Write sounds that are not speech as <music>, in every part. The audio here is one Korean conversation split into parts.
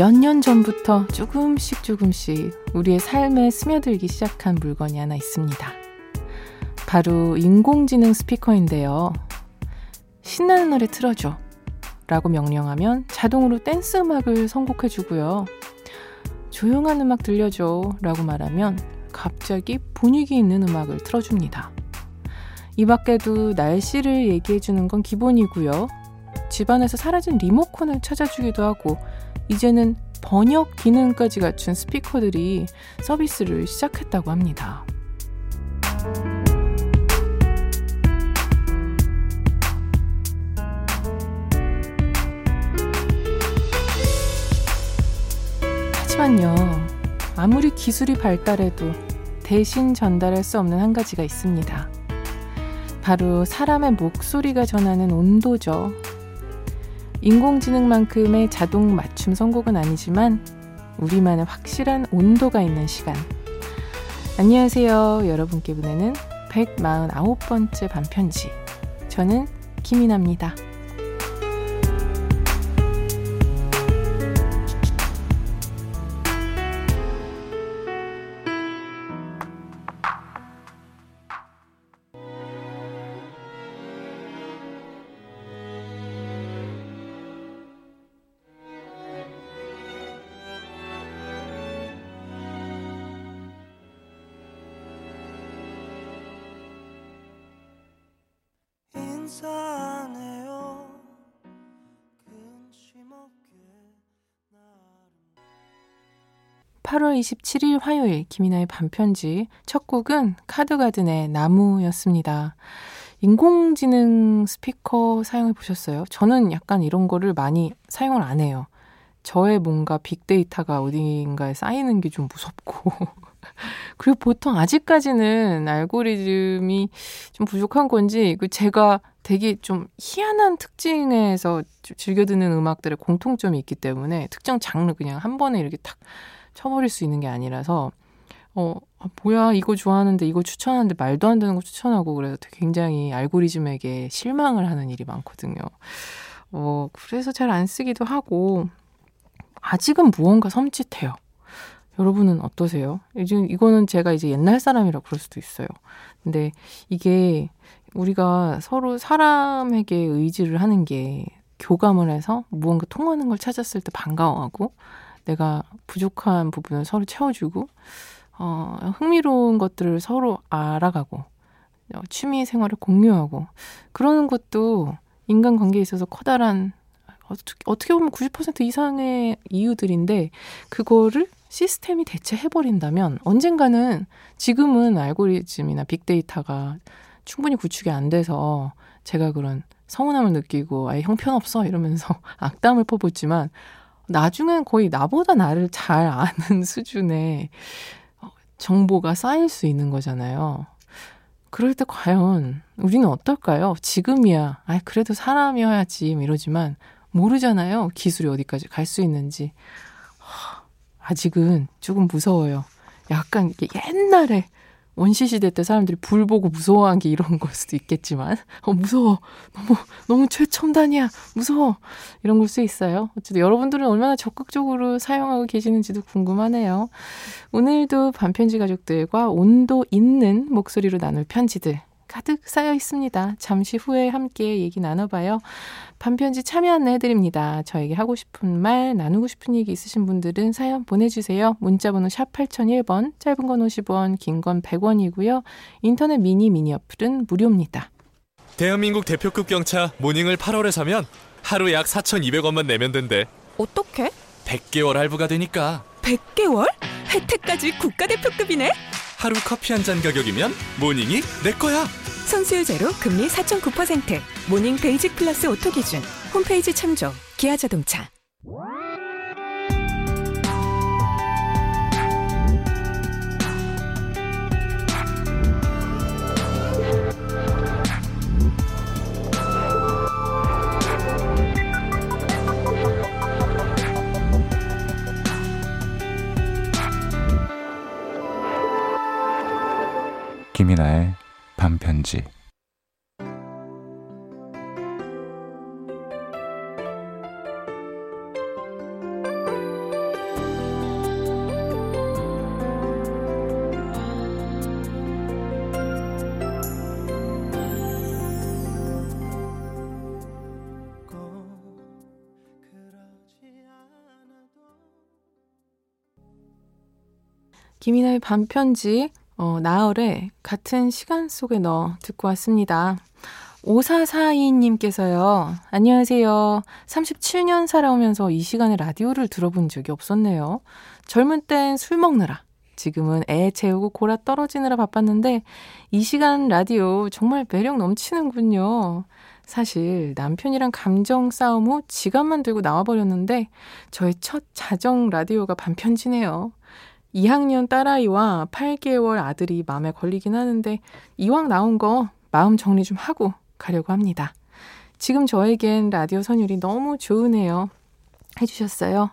몇 년 전부터 조금씩 조금씩 우리의 삶에 스며들기 시작한 물건이 하나 있습니다. 바로 인공지능 스피커인데요. 신나는 노래 틀어줘. 라고 명령하면 자동으로 댄스 음악을 선곡해주고요. 조용한 음악 들려줘. 라고 말하면 갑자기 분위기 있는 음악을 틀어줍니다. 이 밖에도 날씨를 얘기해주는 건 기본이고요. 집안에서 사라진 리모컨을 찾아주기도 하고, 이제는 번역 기능까지 갖춘 스피커들이 서비스를 시작했다고 합니다. 하지만요, 아무리 기술이 발달해도 대신 전달할 수 없는 한 가지가 있습니다. 바로 사람의 목소리가 전하는 온도죠. 인공지능만큼의 자동 맞춤 선곡은 아니지만 우리만의 확실한 온도가 있는 시간. 안녕하세요. 여러분께 보내는 149번째 반편지. 저는 김이나입니다. 8월 27일 화요일 김이나의 반편지 첫 곡은 카드가든의 나무였습니다. 인공지능 스피커 사용해 보셨어요? 저는 약간 이런 거를 많이 사용을 안 해요. 저의 뭔가 빅데이터가 어딘가에 쌓이는 게 좀 무섭고. <laughs> 그리고 보통 아직까지는 알고리즘이 좀 부족한 건지, 그 제가 되게 좀 희한한 특징에서 즐겨 듣는 음악들의 공통점이 있기 때문에 특정 장르 그냥 한 번에 이렇게 탁 쳐버릴 수 있는 게 아니라서 어 아, 뭐야 이거 좋아하는데 이거 추천하는데 말도 안 되는 거 추천하고 그래서 굉장히 알고리즘에게 실망을 하는 일이 많거든요. 어 그래서 잘 안 쓰기도 하고 아직은 무언가 섬찟해요. 여러분은 어떠세요? 요즘 이거는 제가 이제 옛날 사람이라 그럴 수도 있어요. 근데 이게 우리가 서로 사람에게 의지를 하는 게 교감을 해서 무언가 통하는 걸 찾았을 때 반가워하고 내가 부족한 부분을 서로 채워주고 어, 흥미로운 것들을 서로 알아가고 어, 취미 생활을 공유하고 그러는 것도 인간관계에 있어서 커다란 어떻게 보면 90% 이상의 이유들인데 그거를 시스템이 대체해버린다면 언젠가는 지금은 알고리즘이나 빅데이터가 충분히 구축이 안 돼서 제가 그런 서운함을 느끼고 아예 형편없어 이러면서 <laughs> 악담을 퍼붓지만 나중엔 거의 나보다 나를 잘 아는 <laughs> 수준의 어, 정보가 쌓일 수 있는 거잖아요. 그럴 때 과연 우리는 어떨까요? 지금이야. 아, 그래도 사람이어야지. 이러지만 모르잖아요. 기술이 어디까지 갈 수 있는지. 아직은 조금 무서워요. 약간 옛날에 원시 시대 때 사람들이 불 보고 무서워한 게 이런 걸 수도 있겠지만, 어, 무서워. 너무, 너무 최첨단이야. 무서워. 이런 걸 수 있어요. 어쨌든 여러분들은 얼마나 적극적으로 사용하고 계시는지도 궁금하네요. 오늘도 반편지 가족들과 온도 있는 목소리로 나눌 편지들 가득 쌓여 있습니다. 잠시 후에 함께 얘기 나눠봐요. 반편지 참여 안내해드립니다. 저에게 하고 싶은 말, 나누고 싶은 얘기 있으신 분들은 사연 보내주세요. 문자번호 샵 8001번, 짧은 건 50원, 긴 건 100원이고요. 인터넷 미니 미니 어플은 무료입니다. 대한민국 대표급 경차 모닝을 8월에 사면 하루 약 4,200원만 내면 된대. 어떻게? 100개월 할부가 되니까. 100개월? 혜택까지 국가대표급이네? 하루 커피 한 잔 가격이면 모닝이 내 거야. 선수율 제로 금리 4.9% 모닝 베이직 플러스 오토 기준 홈페이지 참조 기아 자동차 김이나의 반편지. 김이나의 반편지. 어, 나얼의 같은 시간 속에 넣어 듣고 왔습니다. 5442님께서요. 안녕하세요. 37년 살아오면서 이 시간에 라디오를 들어본 적이 없었네요. 젊은 땐 술 먹느라, 지금은 애 재우고 골아 떨어지느라 바빴는데 이 시간 라디오 정말 매력 넘치는군요. 사실 남편이랑 감정 싸움 후 지갑만 들고 나와버렸는데 저의 첫 자정 라디오가 반편지네요. 2학년 딸아이와 8개월 아들이 마음에 걸리긴 하는데 이왕 나온 거 마음 정리 좀 하고 가려고 합니다. 지금 저에겐 라디오 선율이 너무 좋으네요. 해주셨어요.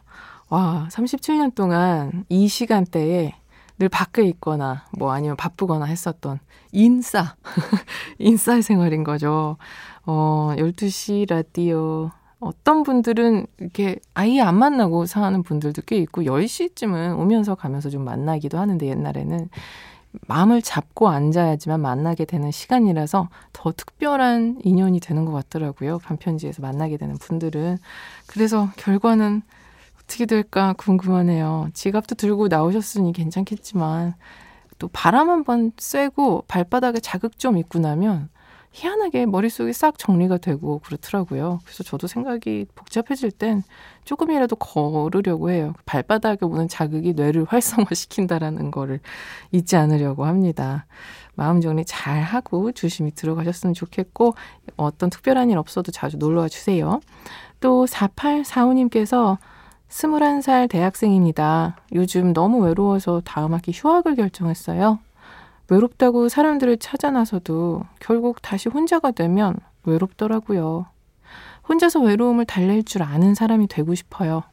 와, 37년 동안 이 시간대에 늘 밖에 있거나 뭐 아니면 바쁘거나 했었던 인싸, <laughs> 인싸의 생활인 거죠. 어, 12시 라디오. 어떤 분들은 이렇게 아예 안 만나고 사는 분들도 꽤 있고 10시쯤은 오면서 가면서 좀 만나기도 하는데 옛날에는 마음을 잡고 앉아야지만 만나게 되는 시간이라서 더 특별한 인연이 되는 것 같더라고요. 반편지에서 만나게 되는 분들은. 그래서 결과는 어떻게 될까 궁금하네요. 지갑도 들고 나오셨으니 괜찮겠지만 또 바람 한번 쐬고 발바닥에 자극 좀 있고 나면 희한하게 머릿속이 싹 정리가 되고 그렇더라고요. 그래서 저도 생각이 복잡해질 땐 조금이라도 걸으려고 해요. 발바닥에 오는 자극이 뇌를 <laughs> 활성화시킨다라는 거를 잊지 않으려고 합니다. 마음 정리 잘 하고 조심히 들어가셨으면 좋겠고 어떤 특별한 일 없어도 자주 놀러와 주세요. 또 4845님께서 21살 대학생입니다. 요즘 너무 외로워서 다음 학기 휴학을 결정했어요. 외롭다고 사람들을 찾아 나서도 결국 다시 혼자가 되면 외롭더라고요. 혼자서 외로움을 달랠 줄 아는 사람이 되고 싶어요.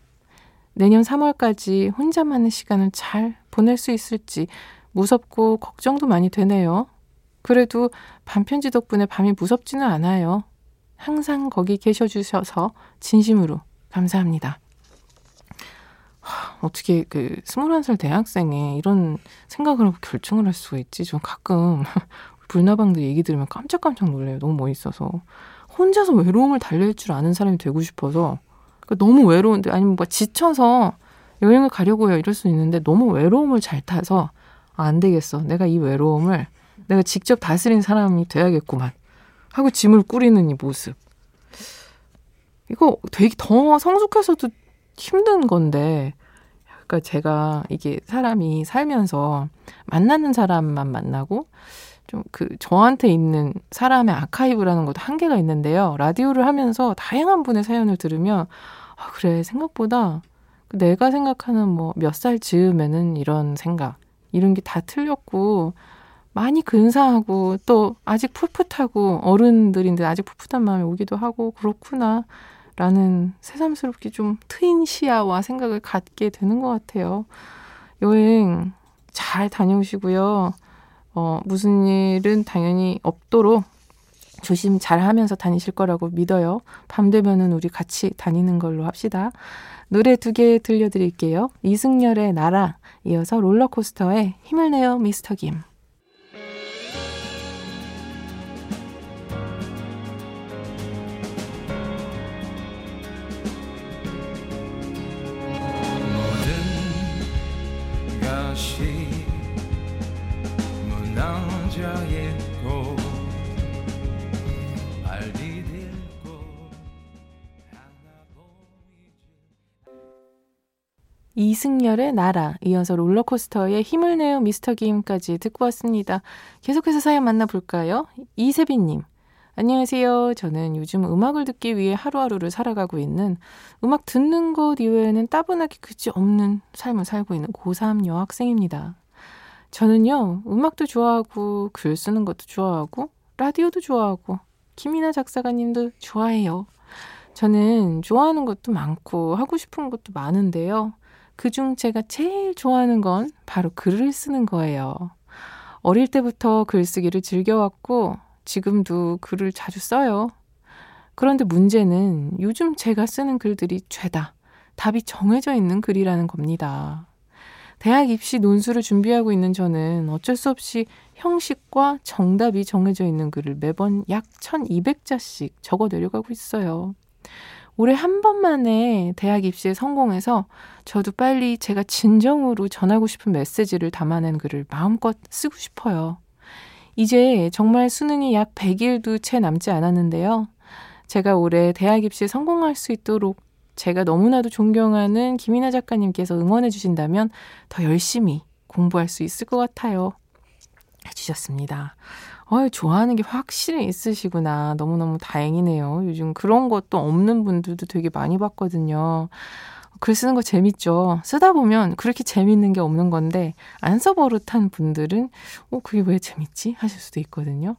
내년 3월까지 혼자만의 시간을 잘 보낼 수 있을지 무섭고 걱정도 많이 되네요. 그래도 반편지 덕분에 밤이 무섭지는 않아요. 항상 거기 계셔 주셔서 진심으로 감사합니다. 어떻게 그 스물한 살 대학생에 이런 생각을 하고 결정을 할 수가 있지? 저 가끔 <laughs> 불나방들 얘기 들으면 깜짝깜짝 놀래요. 너무 멋있어서. 혼자서 외로움을 달랠 줄 아는 사람이 되고 싶어서 그러니까 너무 외로운데 아니면 뭐 지쳐서 여행을 가려고 해요. 이럴 수 있는데 너무 외로움을 잘 타서 아, 안 되겠어. 내가 이 외로움을 내가 직접 다스린 사람이 돼야겠구만. 하고 짐을 꾸리는 이 모습. 이거 되게 더 성숙해서도 힘든 건데, 그러니까 제가 이게 사람이 살면서 만나는 사람만 만나고 좀 그 저한테 있는 사람의 아카이브라는 것도 한계가 있는데요. 라디오를 하면서 다양한 분의 사연을 들으면 아 그래 생각보다 내가 생각하는 뭐 몇 살 즈음에는 이런 생각 이런 게 다 틀렸고 많이 근사하고 또 아직 풋풋하고 어른들인데 아직 풋풋한 마음이 오기도 하고 그렇구나 라는 새삼스럽게 좀 트인 시야와 생각을 갖게 되는 것 같아요. 여행 잘 다녀오시고요. 어, 무슨 일은 당연히 없도록 조심 잘 하면서 다니실 거라고 믿어요. 밤 되면은 우리 같이 다니는 걸로 합시다. 노래 두 개 들려드릴게요. 이승열의 나라, 이어서 롤러코스터의 힘을 내요 미스터 김. 이승열의 나라, 이어서 롤러코스터의 힘을 내요 미스터 김까지 듣고 왔습니다. 계속해서 사연 만나볼까요? 이세빈님. 안녕하세요. 저는 요즘 음악을 듣기 위해 하루하루를 살아가고 있는 음악 듣는 것 이외에는 따분하게 그지 없는 삶을 살고 있는 고3 여학생입니다. 저는요, 음악도 좋아하고, 글 쓰는 것도 좋아하고, 라디오도 좋아하고, 김이나 작사가님도 좋아해요. 저는 좋아하는 것도 많고, 하고 싶은 것도 많은데요. 그중 제가 제일 좋아하는 건 바로 글을 쓰는 거예요. 어릴 때부터 글쓰기를 즐겨왔고, 지금도 글을 자주 써요. 그런데 문제는 요즘 제가 쓰는 글들이 죄다. 답이 정해져 있는 글이라는 겁니다. 대학 입시 논술을 준비하고 있는 저는 어쩔 수 없이 형식과 정답이 정해져 있는 글을 매번 약 1200자씩 적어 내려가고 있어요. 올해 한 번만에 대학 입시에 성공해서 저도 빨리 제가 진정으로 전하고 싶은 메시지를 담아낸 글을 마음껏 쓰고 싶어요. 이제 정말 수능이 약 100일도 채 남지 않았는데요. 제가 올해 대학 입시에 성공할 수 있도록 제가 너무나도 존경하는 김이나 작가님께서 응원해 주신다면 더 열심히 공부할 수 있을 것 같아요. 해주셨습니다. 어, 좋아하는 게 확실히 있으시구나. 너무너무 다행이네요. 요즘 그런 것도 없는 분들도 되게 많이 봤거든요. 글 쓰는 거 재밌죠. 쓰다 보면 그렇게 재밌는 게 없는 건데, 안 써버릇한 분들은, 어, 그게 왜 재밌지? 하실 수도 있거든요.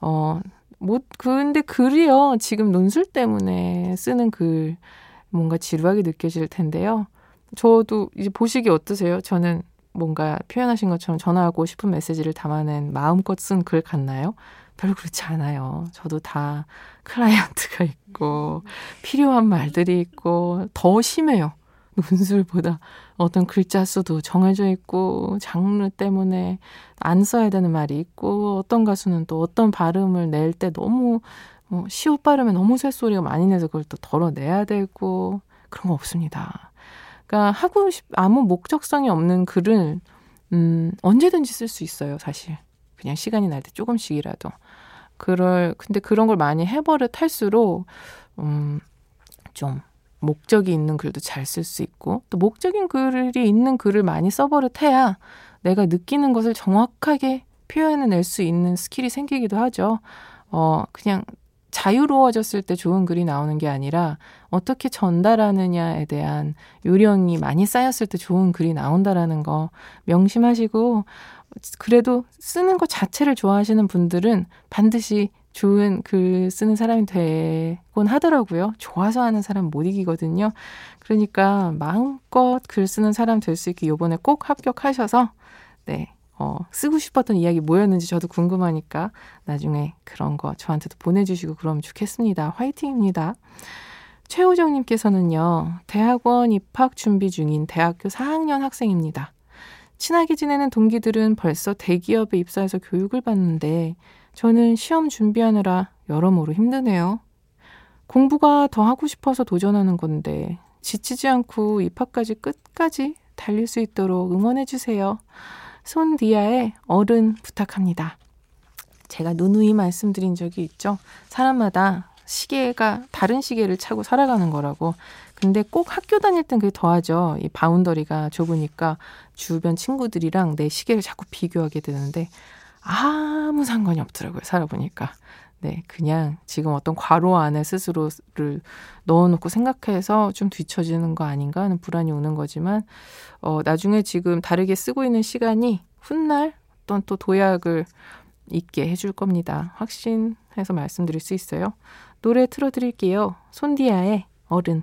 어, 뭐, 근데 글이요. 지금 논술 때문에 쓰는 글, 뭔가 지루하게 느껴질 텐데요. 저도 이제 보시기 어떠세요? 저는 뭔가 표현하신 것처럼 전하고 싶은 메시지를 담아낸 마음껏 쓴 글 같나요? 별로 그렇지 않아요. 저도 다 클라이언트가 있고 필요한 말들이 있고 더 심해요. <laughs> 논술보다 어떤 글자 수도 정해져 있고 장르 때문에 안 써야 되는 말이 있고 어떤 가수는 또 어떤 발음을 낼 때 너무 뭐 시옷 발음에 너무 쇳소리가 많이 내서 그걸 또 덜어내야 되고 그런 거 없습니다. 그러니까 하고 싶 아무 목적성이 없는 글은 음, 언제든지 쓸 수 있어요, 사실. 그냥 시간이 날 때 조금씩이라도. 그럴 근데 그런 걸 많이 해버릇 할수록 음, 좀 목적이 있는 글도 잘 쓸 수 있고 또 목적인 글이 있는 글을 많이 써버릇 해야 내가 느끼는 것을 정확하게 표현해낼 수 있는 스킬이 생기기도 하죠. 어, 그냥 자유로워졌을 때 좋은 글이 나오는 게 아니라 어떻게 전달하느냐에 대한 요령이 많이 쌓였을 때 좋은 글이 나온다라는 거 명심하시고 그래도 쓰는 것 자체를 좋아하시는 분들은 반드시 좋은 글 쓰는 사람이 되곤 하더라고요. 좋아서 하는 사람 못 이기거든요. 그러니까 마음껏 글 쓰는 사람 될 수 있게 요번에 꼭 합격하셔서 네, 어, 쓰고 싶었던 이야기 뭐였는지 저도 궁금하니까 나중에 그런 거 저한테도 보내주시고 그러면 좋겠습니다. 화이팅입니다. 최호정님께서는요, 대학원 입학 준비 중인 대학교 4학년 학생입니다. 친하게 지내는 동기들은 벌써 대기업에 입사해서 교육을 받는데 저는 시험 준비하느라 여러모로 힘드네요. 공부가 더 하고 싶어서 도전하는 건데 지치지 않고 입학까지 끝까지 달릴 수 있도록 응원해 주세요. 손디아의 어른 부탁합니다. 제가 누누이 말씀드린 적이 있죠. 사람마다 시계가 다른 시계를 차고 살아가는 거라고. 근데 꼭 학교 다닐 땐 그게 더하죠. 이 바운더리가 좁으니까 주변 친구들이랑 내 시계를 자꾸 비교하게 되는데 아무 상관이 없더라고요. 살아보니까. 네, 그냥 지금 어떤 괄호 안에 스스로를 넣어놓고 생각해서 좀 뒤처지는 거 아닌가 하는 불안이 오는 거지만, 어, 나중에 지금 다르게 쓰고 있는 시간이 훗날 어떤 또 도약을 있게 해줄 겁니다. 확신해서 말씀드릴 수 있어요. 노래 틀어드릴게요. 손디아의 어른.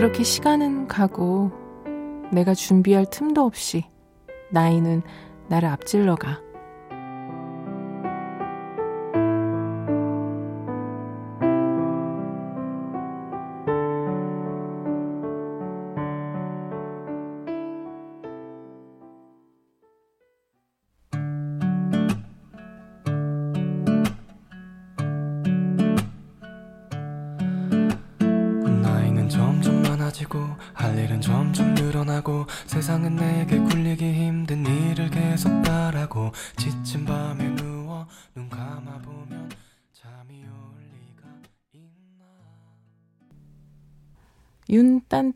그렇게 시간은 가고 내가 준비할 틈도 없이 나이는 나를 앞질러 가.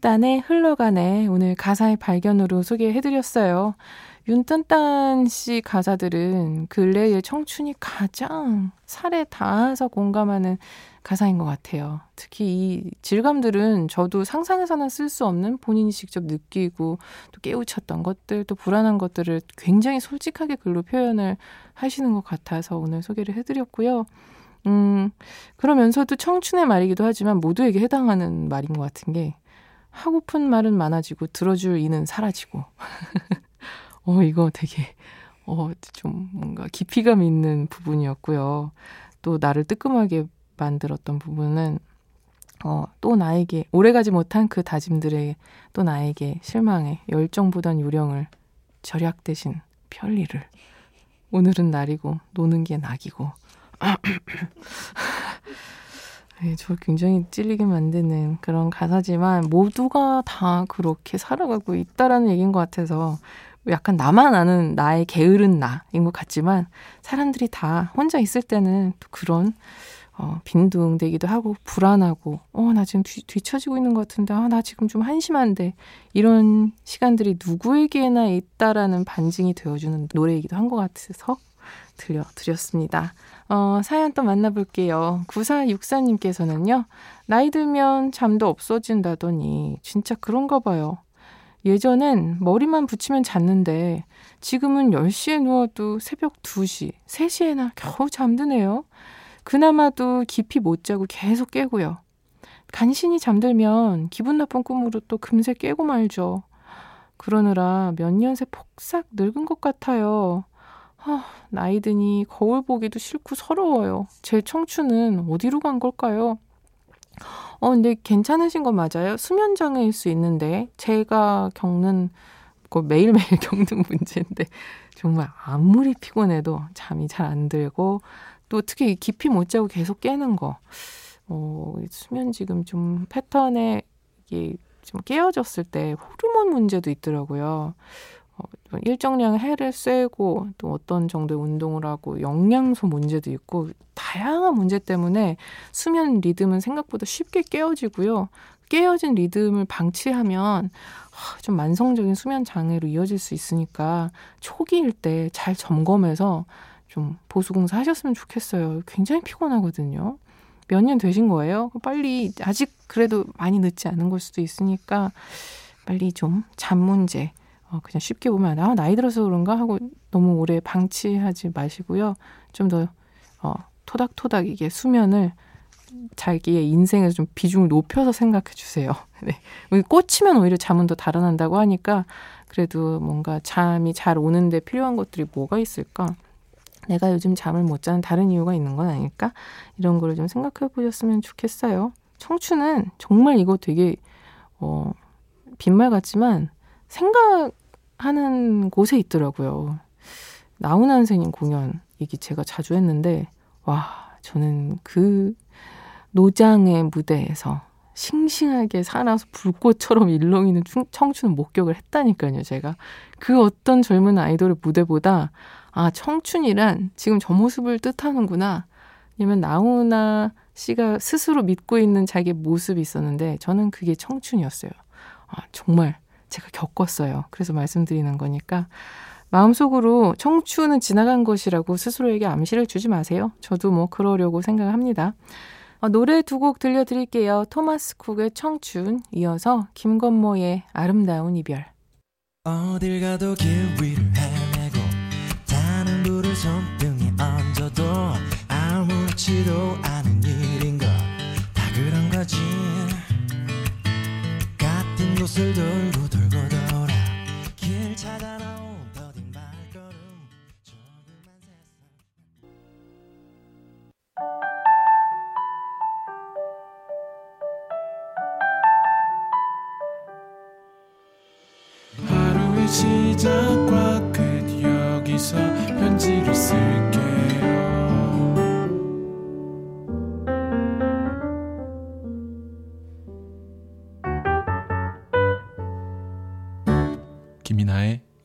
딴딴의 흘러가네 오늘 가사의 발견으로 소개해드렸어요. 윤딴딴 씨 가사들은 근래의 청춘이 가장 살에 닿아서 공감하는 가사인 것 같아요. 특히 이 질감들은 저도 상상해서는 쓸 수 없는 본인이 직접 느끼고 또 깨우쳤던 것들 또 불안한 것들을 굉장히 솔직하게 글로 표현을 하시는 것 같아서 오늘 소개를 해드렸고요. 음, 그러면서도 청춘의 말이기도 하지만 모두에게 해당하는 말인 것 같은 게 하고픈 말은 많아지고 들어줄 이는 사라지고. <laughs> 어, 이거 되게, 어, 좀 뭔가 깊이감 있는 부분이었고요. 또 나를 뜨끔하게 만들었던 부분은 어, 또 나에게 오래가지 못한 그 다짐들에 또 나에게 실망해 열정보단 요령을 절약 대신 편리를 오늘은 날이고 노는 게 낙이고 <laughs> 네, 저 굉장히 찔리게 만드는 그런 가사지만 모두가 다 그렇게 살아가고 있다라는 얘기인 것 같아서 약간 나만 아는 나의 게으른 나인 것 같지만 사람들이 다 혼자 있을 때는 또 그런 어, 빈둥대기도 하고 불안하고 어 나 지금 뒤, 뒤처지고 있는 것 같은데 아 나 지금 좀 한심한데 이런 시간들이 누구에게나 있다라는 반증이 되어주는 노래이기도 한 것 같아서 들려드렸습니다. 어, 사연 또 만나볼게요. 9464님께서는요, 나이 들면 잠도 없어진다더니, 진짜 그런가 봐요. 예전엔 머리만 붙이면 잤는데, 지금은 10시에 누워도 새벽 2시, 3시에나 겨우 잠드네요. 그나마도 깊이 못 자고 계속 깨고요. 간신히 잠들면 기분 나쁜 꿈으로 또 금세 깨고 말죠. 그러느라 몇 년 새 폭삭 늙은 것 같아요. 아, 나이 드니 거울 보기도 싫고 서러워요. 제 청춘은 어디로 간 걸까요? 어, 근데 괜찮으신 거 맞아요? 수면장애일 수 있는데, 제가 겪는, 그 매일매일 <laughs> 겪는 문제인데, 정말 아무리 피곤해도 잠이 잘 안 들고, 또 특히 깊이 못 자고 계속 깨는 거. 어, 수면 지금 좀 패턴에 이게 좀 깨어졌을 때 호르몬 문제도 있더라고요. 어, 일정량 해를 쐬고 또 어떤 정도의 운동을 하고 영양소 문제도 있고 다양한 문제 때문에 수면 리듬은 생각보다 쉽게 깨어지고요. 깨어진 리듬을 방치하면 좀 만성적인 수면 장애로 이어질 수 있으니까 초기일 때 잘 점검해서 좀 보수공사 하셨으면 좋겠어요. 굉장히 피곤하거든요. 몇 년 되신 거예요? 빨리 아직 그래도 많이 늦지 않은 걸 수도 있으니까 빨리 좀 잠 문제 어, 그냥 쉽게 보면 아 나이 들어서 그런가 하고 너무 오래 방치하지 마시고요. 좀 더 어, 토닥토닥 이게 수면을 자기의 인생에서 좀 비중을 높여서 생각해 주세요. <laughs> 네. 꽂히면 오히려 잠은 더 달아난다고 하니까 그래도 뭔가 잠이 잘 오는데 필요한 것들이 뭐가 있을까? 내가 요즘 잠을 못 자는 다른 이유가 있는 건 아닐까? 이런 거를 좀 생각해 보셨으면 좋겠어요. 청춘은 정말 이거 되게 어 빈말 같지만 생각 하는 곳에 있더라고요. 나훈아 선생님 공연 이게 제가 자주 했는데 와 저는 그 노장의 무대에서 싱싱하게 살아서 불꽃처럼 일렁이는 청춘을 목격을 했다니까요, 제가. 그 어떤 젊은 아이돌의 무대보다 아, 청춘이란 지금 저 모습을 뜻하는구나. 아니면 나훈아 씨가 스스로 믿고 있는 자기의 모습이 있었는데 저는 그게 청춘이었어요. 아, 정말 제가 겪었어요. 그래서 말씀드리는 거니까 마음속으로 청춘은 지나간 것이라고 스스로에게 암시를 주지 마세요. 저도 뭐 그러려고 생각합니다. 어, 노래 두 곡 들려드릴게요. 토마스 쿡의 청춘, 이어서 김건모의 아름다운 이별. 어딜 가도 길 위를 헤매고 타는 불을 손등에 얹어도 아무렇지도 않은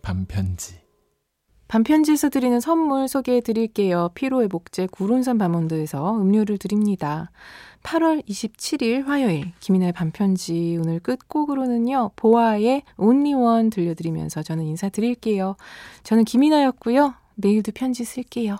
반편지. 반편지에서 드리는 선물 소개해 드릴게요. 피로회복제 구론산 바몬드에서 음료를 드립니다. 8월 27일 화요일 김이나의 반편지 오늘 끝곡으로는요. 보아의 One 들려드리면서 저는 인사드릴게요. 저는 김이나였고요. 내일도 편지 쓸게요.